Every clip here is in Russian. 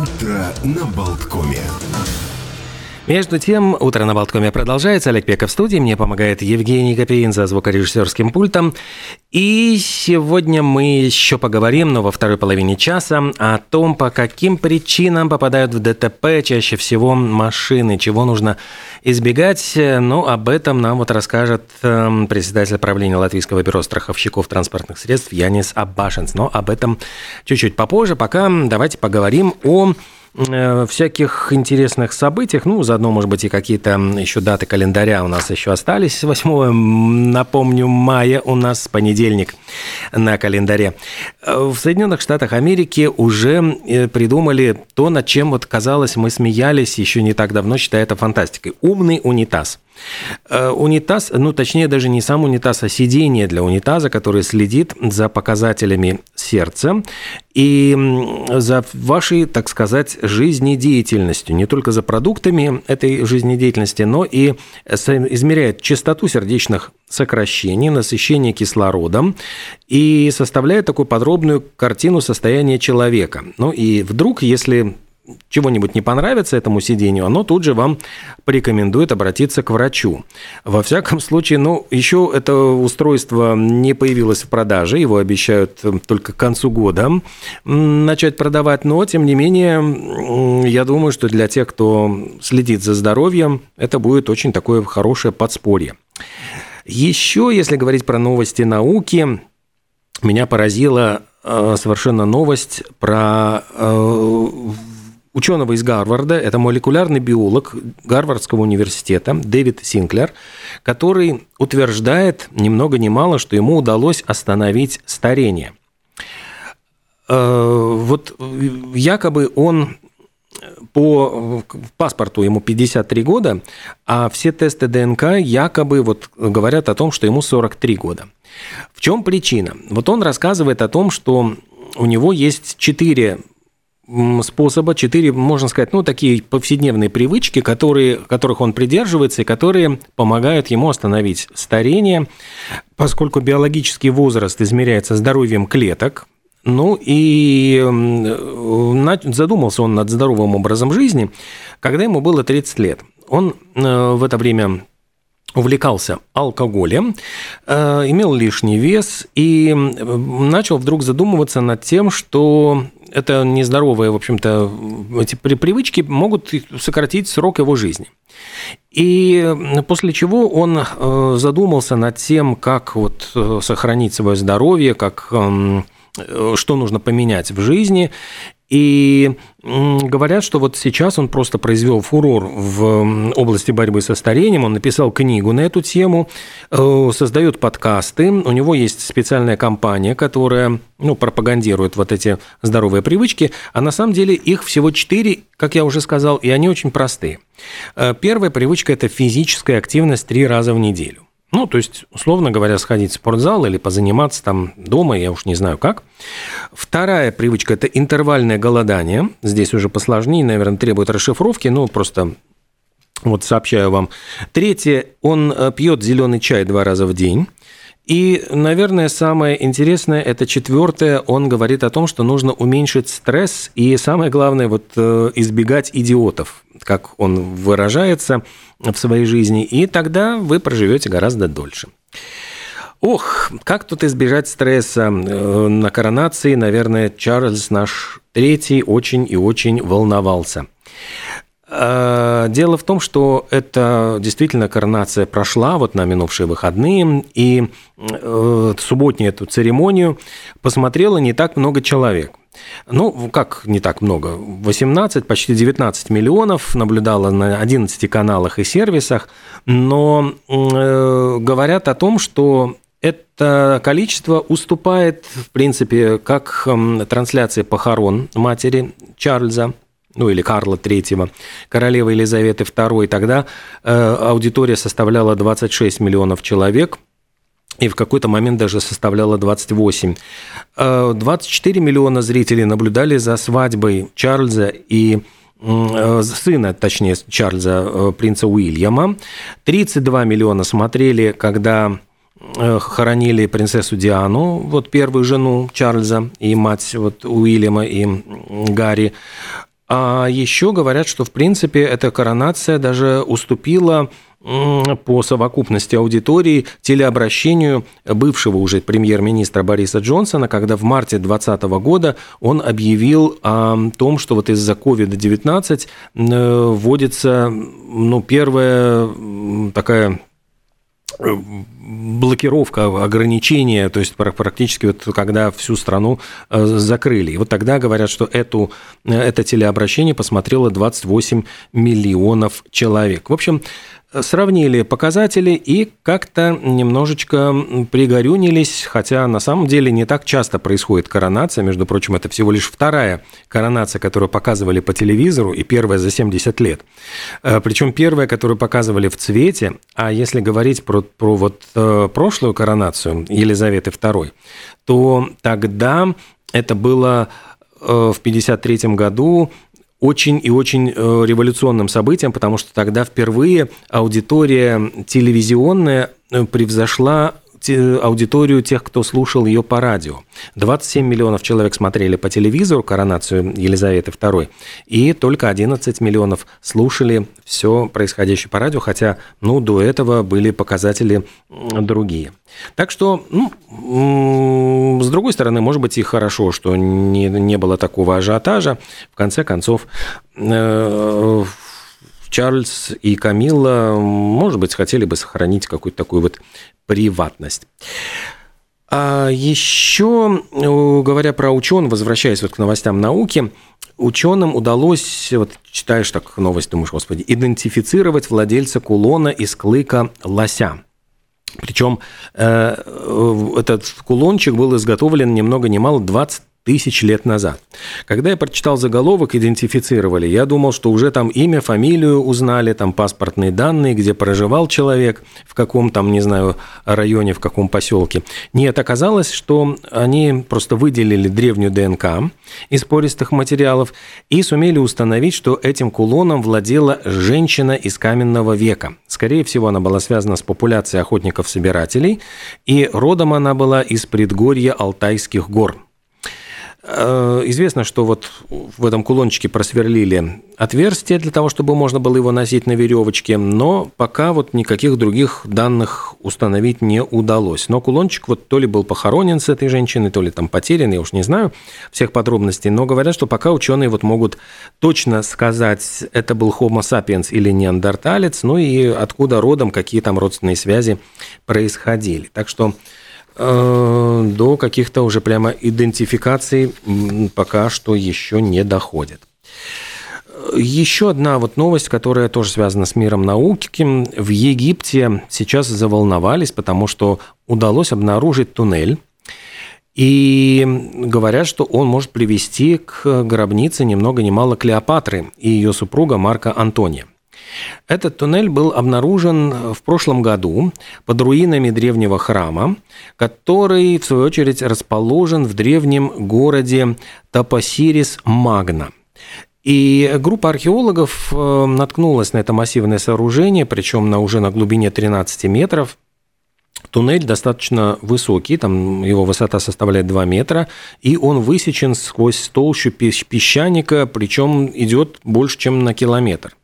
Утро на Болткоме. Между тем, утро на Болткоме продолжается. Олег Пеков в студии. Мне помогает Евгений Копеин за звукорежиссерским пультом. И сегодня мы еще поговорим, но во второй половине часа, о том, по каким причинам попадают в ДТП чаще всего машины, чего нужно избегать. Ну, об этом нам вот расскажет эм, председатель правления Латвийского бюро страховщиков транспортных средств Янис Абашенс. Но об этом чуть-чуть попозже. Пока давайте поговорим о всяких интересных событиях. Ну, заодно, может быть, и какие-то еще даты календаря у нас еще остались. 8, напомню, мая у нас понедельник на календаре. Э, в Соединенных Штатах Америки уже э, придумали то, над чем, вот казалось, мы смеялись еще не так давно, считая это фантастикой. Умный унитаз – Э, унитаз, ну точнее даже не сам унитаз, а сиденье для унитаза, который следит за показателями сердца и за вашей, так сказать, жизнедеятельностью, не только за продуктами этой жизнедеятельности, но и измеряет частоту сердечных сокращений, насыщение кислородом и составляет такую подробную картину состояния человека. Ну и вдруг, если чего-нибудь не понравится этому сидению, оно тут же вам порекомендует обратиться к врачу. Во всяком случае, ну, еще это устройство не появилось в продаже, его обещают только к концу года начать продавать, но, тем не менее, я думаю, что для тех, кто следит за здоровьем, это будет очень такое хорошее подспорье. Еще, если говорить про новости науки, меня поразила э, совершенно новость про э, ученого из Гарварда, это молекулярный биолог Гарвардского университета Дэвид Синклер, который утверждает ни много ни мало, что ему удалось остановить старение. Э, вот якобы он по паспорту ему 53 года, а все тесты ДНК якобы вот говорят о том, что ему 43 года. В чем причина? Вот он рассказывает о том, что у него есть четыре способа, четыре, можно сказать, ну, такие повседневные привычки, которые, которых он придерживается и которые помогают ему остановить старение, поскольку биологический возраст измеряется здоровьем клеток, ну и задумался он над здоровым образом жизни, когда ему было 30 лет. Он э, в это время увлекался алкоголем, э, имел лишний вес и начал вдруг задумываться над тем, что это нездоровые, в общем-то, эти привычки могут сократить срок его жизни. И после чего он э, задумался над тем, как вот э, сохранить свое здоровье, как эм, что нужно поменять в жизни. И говорят, что вот сейчас он просто произвел фурор в области борьбы со старением. Он написал книгу на эту тему, э, создает подкасты. У него есть специальная компания, которая ну, пропагандирует вот эти здоровые привычки. А на самом деле их всего четыре, как я уже сказал, и они очень простые. Э, первая привычка – это физическая активность три раза в неделю. Ну, то есть, условно говоря, сходить в спортзал или позаниматься там дома, я уж не знаю как. Вторая привычка – это интервальное голодание. Здесь уже посложнее, наверное, требует расшифровки, но просто вот сообщаю вам. Третье – он э, пьет зеленый чай два раза в день. И, наверное, самое интересное – это четвертое. Он говорит о том, что нужно уменьшить стресс и, самое главное, вот э, избегать идиотов, как он выражается – в своей жизни, и тогда вы проживете гораздо дольше. Ох, как тут избежать стресса? Э, на коронации, наверное, Чарльз наш третий очень и очень волновался. Э, дело в том, что это действительно коронация прошла вот на минувшие выходные, и э, субботнюю эту церемонию посмотрело не так много человек. Ну, как не так много? 18, почти 19 миллионов наблюдало на 11 каналах и сервисах, но э, говорят о том, что это количество уступает, в принципе, как э, трансляции похорон матери Чарльза, ну или Карла III, королевы Елизаветы II, тогда э, аудитория составляла 26 миллионов человек – и в какой-то момент даже составляла 28. 24 э, миллиона зрителей наблюдали за свадьбой Чарльза и э, сына, точнее, Чарльза, э, принца Уильяма. 32 миллиона смотрели, когда хоронили принцессу Диану, вот первую жену Чарльза и мать вот Уильяма и Гарри. А еще говорят, что, в принципе, эта коронация даже уступила по совокупности аудитории телеобращению бывшего уже премьер-министра Бориса Джонсона, когда в марте 2020 года он объявил о том, что вот из-за COVID-19 э, вводится ну, первая такая блокировка, ограничения, то есть практически вот когда всю страну э, закрыли. И вот тогда говорят, что эту, э, это телеобращение посмотрело 28 миллионов человек. В общем, сравнили показатели и как-то немножечко пригорюнились, хотя на самом деле не так часто происходит коронация. Между прочим, это всего лишь вторая коронация, которую показывали по телевизору, и первая за 70 лет. Э, Причем первая, которую показывали в цвете, а если говорить про, про вот э, прошлую коронацию Елизаветы II, то тогда это было э, в 1953 году очень и очень э, революционным событием, потому что тогда впервые аудитория телевизионная э, аудиторию тех, кто слушал ее по радио. 27 миллионов человек смотрели по телевизору коронацию Елизаветы II, и только 11 миллионов слушали все происходящее по радио, хотя ну, до этого были показатели другие. Так что, ну, с другой стороны, может быть и хорошо, что не, не было такого ажиотажа. В конце концов, э, Чарльз и Камилла, может быть, хотели бы сохранить какую-то такую вот приватность. А еще, э, говоря про ученых, возвращаясь вот к новостям науки, ученым удалось, вот читаешь так новость, думаешь, господи, идентифицировать владельца кулона из клыка лося. Причем э, этот кулончик был изготовлен ни много ни мало 20 тысяч лет назад. Когда я прочитал заголовок, идентифицировали, я думал, что уже там имя, фамилию узнали, там паспортные данные, где проживал человек, в каком там, не знаю, районе, в каком поселке. Нет, оказалось, что они просто выделили древнюю ДНК из пористых материалов и сумели установить, что этим кулоном владела женщина из каменного века. Скорее всего, она была связана с популяцией охотников-собирателей, и родом она была из предгорья Алтайских гор – известно, что вот в этом кулончике просверлили отверстие для того, чтобы можно было его носить на веревочке, но пока вот никаких других данных установить не удалось. Но кулончик вот то ли был похоронен с этой женщиной, то ли там потерян, я уж не знаю всех подробностей, но говорят, что пока ученые вот могут точно сказать, это был Homo sapiens или неандерталец, ну и откуда родом, какие там родственные связи происходили. Так что Э, до каких-то уже прямо идентификаций пока что еще не доходит. Еще одна вот новость, которая тоже связана с миром науки. В Египте сейчас заволновались, потому что удалось обнаружить туннель, и говорят, что он может привести к гробнице ни много ни мало Клеопатры и ее супруга Марка Антония. Этот туннель был обнаружен в прошлом году под руинами древнего храма, который, в свою очередь, расположен в древнем городе Тапосирис Магна. И группа археологов э, наткнулась на это массивное сооружение, причем на уже на глубине 13 метров, Туннель достаточно высокий, там его высота составляет 2 метра, и он высечен сквозь толщу песчаника, причем идет больше, чем на километр.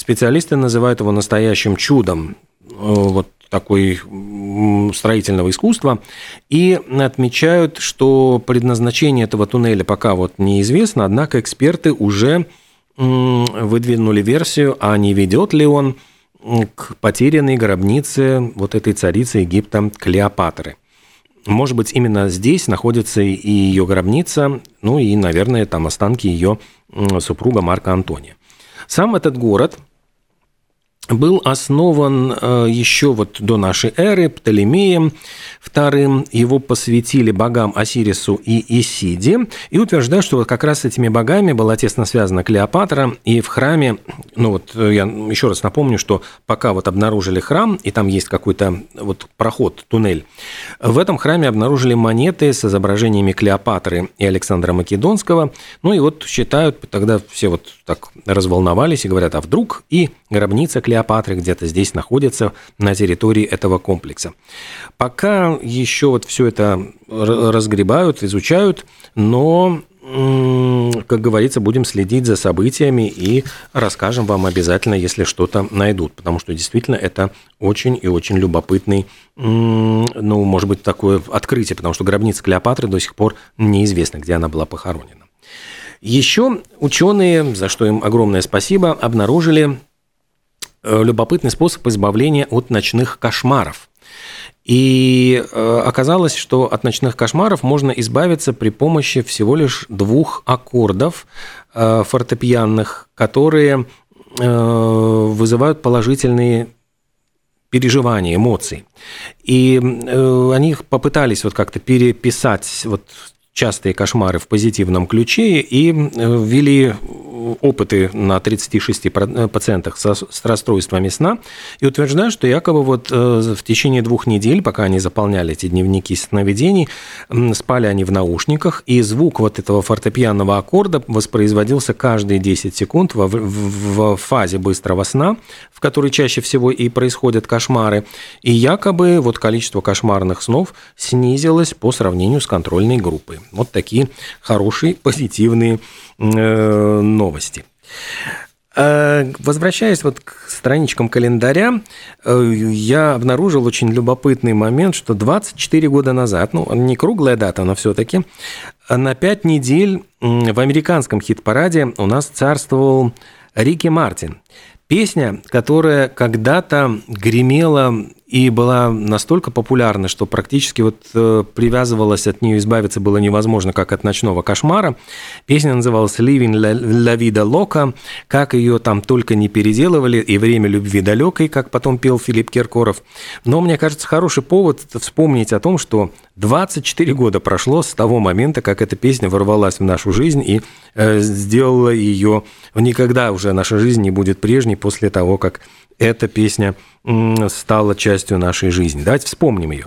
Специалисты называют его настоящим чудом э, вот такой строительного искусства, и отмечают, что предназначение этого туннеля пока вот неизвестно, однако эксперты уже выдвинули версию, а не ведет ли он к потерянной гробнице вот этой царицы Египта Клеопатры. Может быть, именно здесь находится и ее гробница, ну и, наверное, там останки ее супруга Марка Антония. Сам этот город был основан э, еще вот до нашей эры Птолемеем II. Его посвятили богам Осирису и Исиде и утверждают, что вот как раз с этими богами была тесно связана Клеопатра. И в храме, ну вот э, я еще раз напомню, что пока вот обнаружили храм, и там есть какой-то вот проход, туннель, в этом храме обнаружили монеты с изображениями Клеопатры и Александра Македонского. Ну и вот считают, тогда все вот так разволновались и говорят, а вдруг и гробница Клеопатры Клеопатры где-то здесь находится на территории этого комплекса. Пока еще вот все это разгребают, изучают, но как говорится, будем следить за событиями и расскажем вам обязательно, если что-то найдут, потому что действительно это очень и очень любопытный, ну, может быть, такое открытие, потому что гробница Клеопатры до сих пор неизвестно, где она была похоронена. Еще ученые, за что им огромное спасибо, обнаружили любопытный способ избавления от ночных кошмаров. И э, оказалось, что от ночных кошмаров можно избавиться при помощи всего лишь двух аккордов э, фортепианных, которые э, вызывают положительные переживания, эмоции. И они попытались вот как-то переписать вот частые кошмары в позитивном ключе и ввели опыты на 36 э, пациентах с расстройствами сна и утверждают, что якобы вот э, в течение двух недель, пока они заполняли эти дневники сновидений, спали они в наушниках, и звук вот этого фортепианного аккорда воспроизводился каждые 10 секунд в, фазе быстрого сна, в которой чаще всего и происходят кошмары. И якобы вот количество кошмарных снов снизилось по сравнению с контрольной группой. Вот такие хорошие, позитивные Э, новости. Э, возвращаясь вот к страничкам календаря, э, я обнаружил очень любопытный момент, что 24 года назад, ну, не круглая дата, но все-таки, на 5 недель в американском хит-параде у нас царствовал Рики Мартин. Песня, которая когда-то гремела и была настолько популярна, что практически вот э, привязывалась от нее избавиться было невозможно, как от ночного кошмара. Песня называлась «Living la vida loca», как ее там только не переделывали, и «Время любви далекой», как потом пел Филипп Киркоров. Но, мне кажется, хороший повод вспомнить о том, что 24 года прошло с того момента, как эта песня ворвалась в нашу жизнь и э, сделала ее... Никогда уже наша жизнь не будет прежней после того, как эта песня стала частью нашей жизни. Давайте вспомним ее.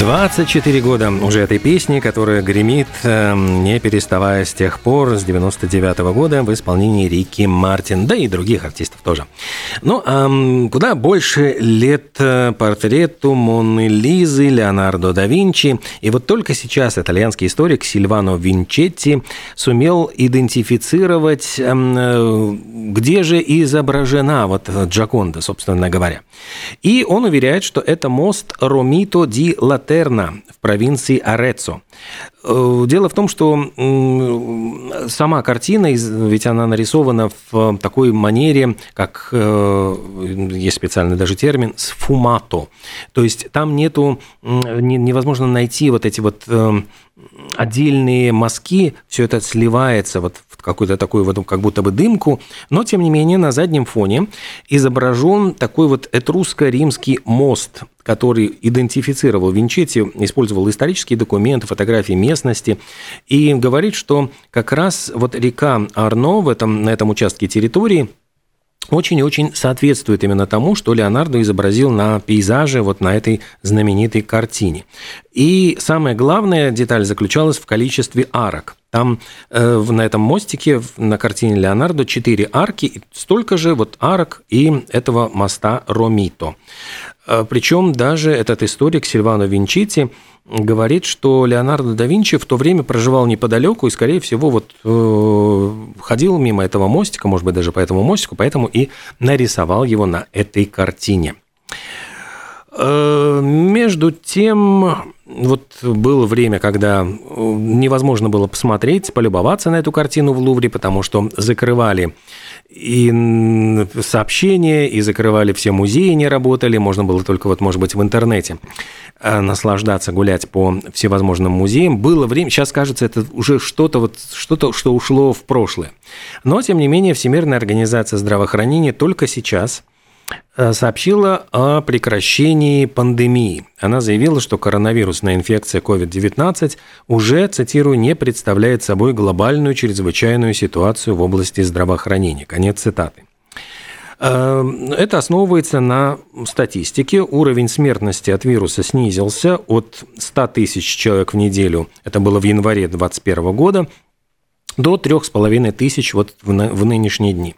24 года уже этой песни, которая гремит, э, не переставая с тех пор, с 99 -го года, в исполнении Рики Мартин, да и других артистов тоже. Ну, а куда больше лет э, портрету Монны Лизы, Леонардо да Винчи. И вот только сейчас итальянский историк Сильвано Винчетти сумел идентифицировать, эм, э, где же изображена вот Джаконда, собственно говоря. И он уверяет, что это мост Ромито ди Латерна Серна в провинции Арецо. Э, дело в том, что сама картина, ведь она нарисована в такой манере, как э, есть специальный даже термин, сфумато. То есть там нету, невозможно найти вот эти вот э, отдельные мазки, все это сливается вот в какую-то такую вот как будто бы дымку, но тем не менее на заднем фоне изображен такой вот этрусско-римский мост, который идентифицировал Винчетти, использовал исторические документы, фотографии местности и говорит, что как раз вот река Арно в этом, на этом участке территории очень и очень соответствует именно тому, что Леонардо изобразил на пейзаже вот на этой знаменитой картине. И самая главная деталь заключалась в количестве арок. Там э, на этом мостике на картине Леонардо четыре арки, столько же вот арок и этого моста Ромито. Э, Причем даже этот историк Сильвано Винчити говорит, что Леонардо да Винчи в то время проживал неподалеку и, скорее всего, вот э, ходил мимо этого мостика, может быть, даже по этому мостику, поэтому и нарисовал его на этой картине. Э, между тем, вот было время, когда невозможно было посмотреть, полюбоваться на эту картину в Лувре, потому что закрывали и сообщения, и закрывали все музеи, не работали, можно было только вот, может быть, в интернете э, наслаждаться, гулять по всевозможным музеям. Было время, сейчас кажется, это уже что-то, вот, что-то, что ушло в прошлое. Но, тем не менее, Всемирная организация здравоохранения только сейчас сообщила о прекращении пандемии. Она заявила, что коронавирусная инфекция COVID-19 уже, цитирую, не представляет собой глобальную чрезвычайную ситуацию в области здравоохранения. Конец цитаты. Э, это основывается на статистике. Уровень смертности от вируса снизился от 100 тысяч человек в неделю, это было в январе 2021 года, до 3,5 тысяч вот в нынешние дни.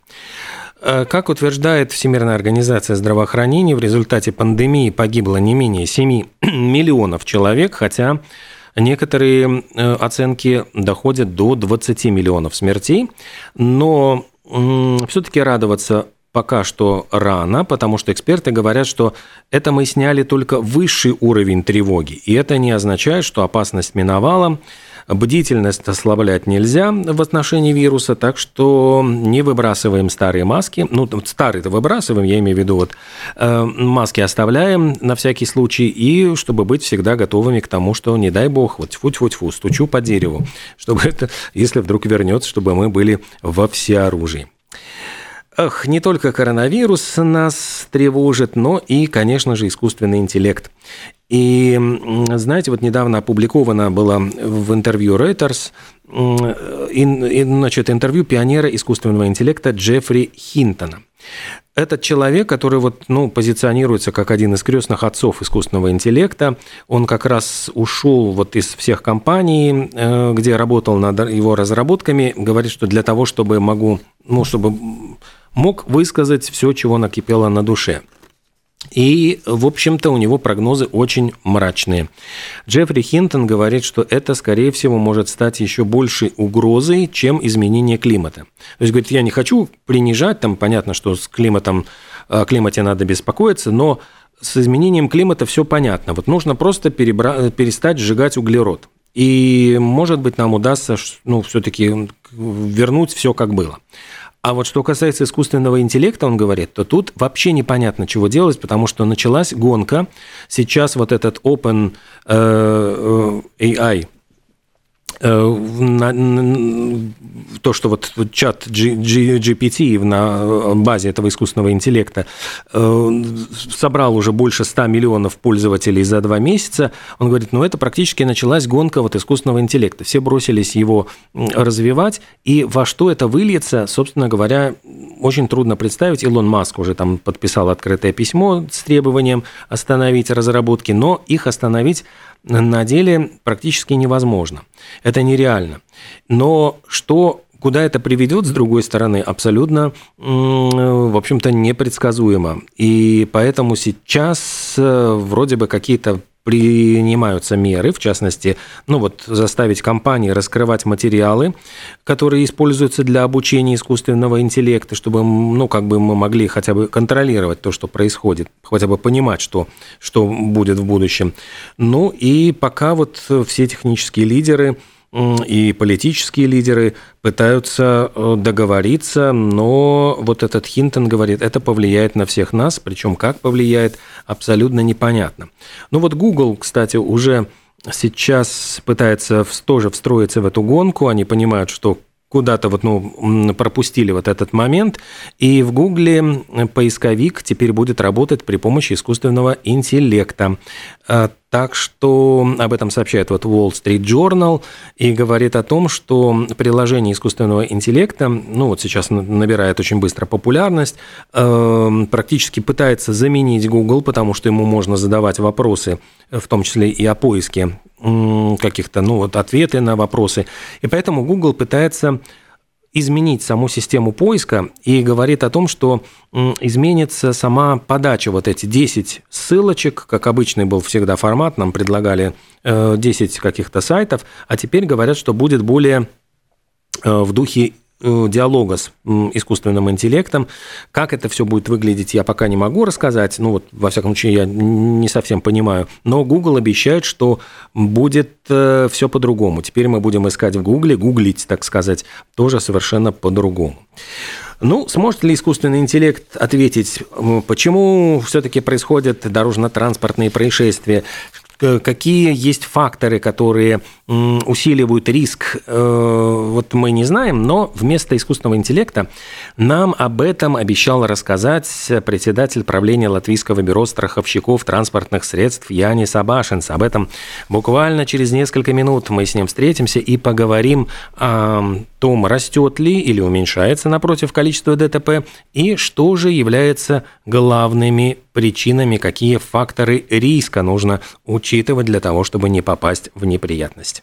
Э, как утверждает Всемирная организация здравоохранения, в результате пандемии погибло не менее 7 миллионов человек, хотя некоторые э, оценки доходят до 20 миллионов смертей. Но все-таки радоваться пока что рано, потому что эксперты говорят, что это мы сняли только высший уровень тревоги. И это не означает, что опасность миновала. Бдительность ослаблять нельзя в отношении вируса, так что не выбрасываем старые маски. Ну, старые-то выбрасываем, я имею в виду, вот э, маски оставляем на всякий случай, и чтобы быть всегда готовыми к тому, что, не дай бог, вот тьфу-тьфу-тьфу, стучу по дереву, чтобы это, если вдруг вернется, чтобы мы были во всеоружии. Ах, не только коронавирус нас тревожит, но и, конечно же, искусственный интеллект. И, знаете, вот недавно опубликовано было в интервью Reuters и, значит, интервью пионера искусственного интеллекта Джеффри Хинтона. Этот человек, который вот, ну, позиционируется как один из крестных отцов искусственного интеллекта, он как раз ушел вот из всех компаний, э, где работал над его разработками, говорит, что для того, чтобы могу, ну, чтобы мог высказать все, чего накипело на душе. И, в общем-то, у него прогнозы очень мрачные. Джеффри Хинтон говорит, что это, скорее всего, может стать еще большей угрозой, чем изменение климата. То есть, говорит, я не хочу принижать, там понятно, что с климатом, о климате надо беспокоиться, но с изменением климата все понятно. Вот нужно просто перебра... перестать сжигать углерод. И, может быть, нам удастся ну, все-таки вернуть все как было. А вот что касается искусственного интеллекта, он говорит, то тут вообще непонятно, чего делать, потому что началась гонка. Сейчас вот этот Open э, э, AI то, что вот чат GPT на базе этого искусственного интеллекта э, собрал уже больше 100 миллионов пользователей за два месяца, он говорит, ну это практически началась гонка вот искусственного интеллекта. Все бросились его развивать, и во что это выльется, собственно говоря, очень трудно представить. Илон Маск уже там подписал открытое письмо с требованием остановить разработки, но их остановить на деле практически невозможно. Это нереально. Но что Куда это приведет, с другой стороны, абсолютно, в общем-то, непредсказуемо. И поэтому сейчас э, вроде бы какие-то принимаются меры, в частности, ну вот заставить компании раскрывать материалы, которые используются для обучения искусственного интеллекта, чтобы, ну, как бы мы могли хотя бы контролировать то, что происходит, хотя бы понимать, что, что будет в будущем. Ну и пока вот все технические лидеры и политические лидеры пытаются э, договориться, но вот этот Хинтон говорит, это повлияет на всех нас, причем как повлияет, абсолютно непонятно. Ну вот Google, кстати, уже сейчас пытается тоже встроиться в эту гонку, они понимают, что куда-то вот, ну, пропустили вот этот момент, и в Гугле поисковик теперь будет работать при помощи искусственного интеллекта. Так что об этом сообщает вот Wall Street Journal и говорит о том, что приложение искусственного интеллекта, ну вот сейчас набирает очень быстро популярность, э, практически пытается заменить Google, потому что ему можно задавать вопросы, в том числе и о поиске каких-то, ну вот ответы на вопросы. И поэтому Google пытается изменить саму систему поиска и говорит о том, что изменится сама подача, вот эти 10 ссылочек, как обычный был всегда формат, нам предлагали 10 э, каких-то сайтов, а теперь говорят, что будет более э, в духе диалога с искусственным интеллектом. Как это все будет выглядеть, я пока не могу рассказать. Ну вот, во всяком случае, я не совсем понимаю. Но Google обещает, что будет э, все по-другому. Теперь мы будем искать в Google, гуглить, так сказать, тоже совершенно по-другому. Ну, сможет ли искусственный интеллект ответить, почему все-таки происходят дорожно-транспортные происшествия, какие есть факторы, которые усиливают риск, э, вот мы не знаем, но вместо искусственного интеллекта нам об этом обещал рассказать председатель правления Латвийского бюро страховщиков транспортных средств Янис Абашинс. Об этом буквально через несколько минут мы с ним встретимся и поговорим о том, растет ли или уменьшается напротив количество ДТП и что же является главными причинами, какие факторы риска нужно учитывать для того, чтобы не попасть в неприятность.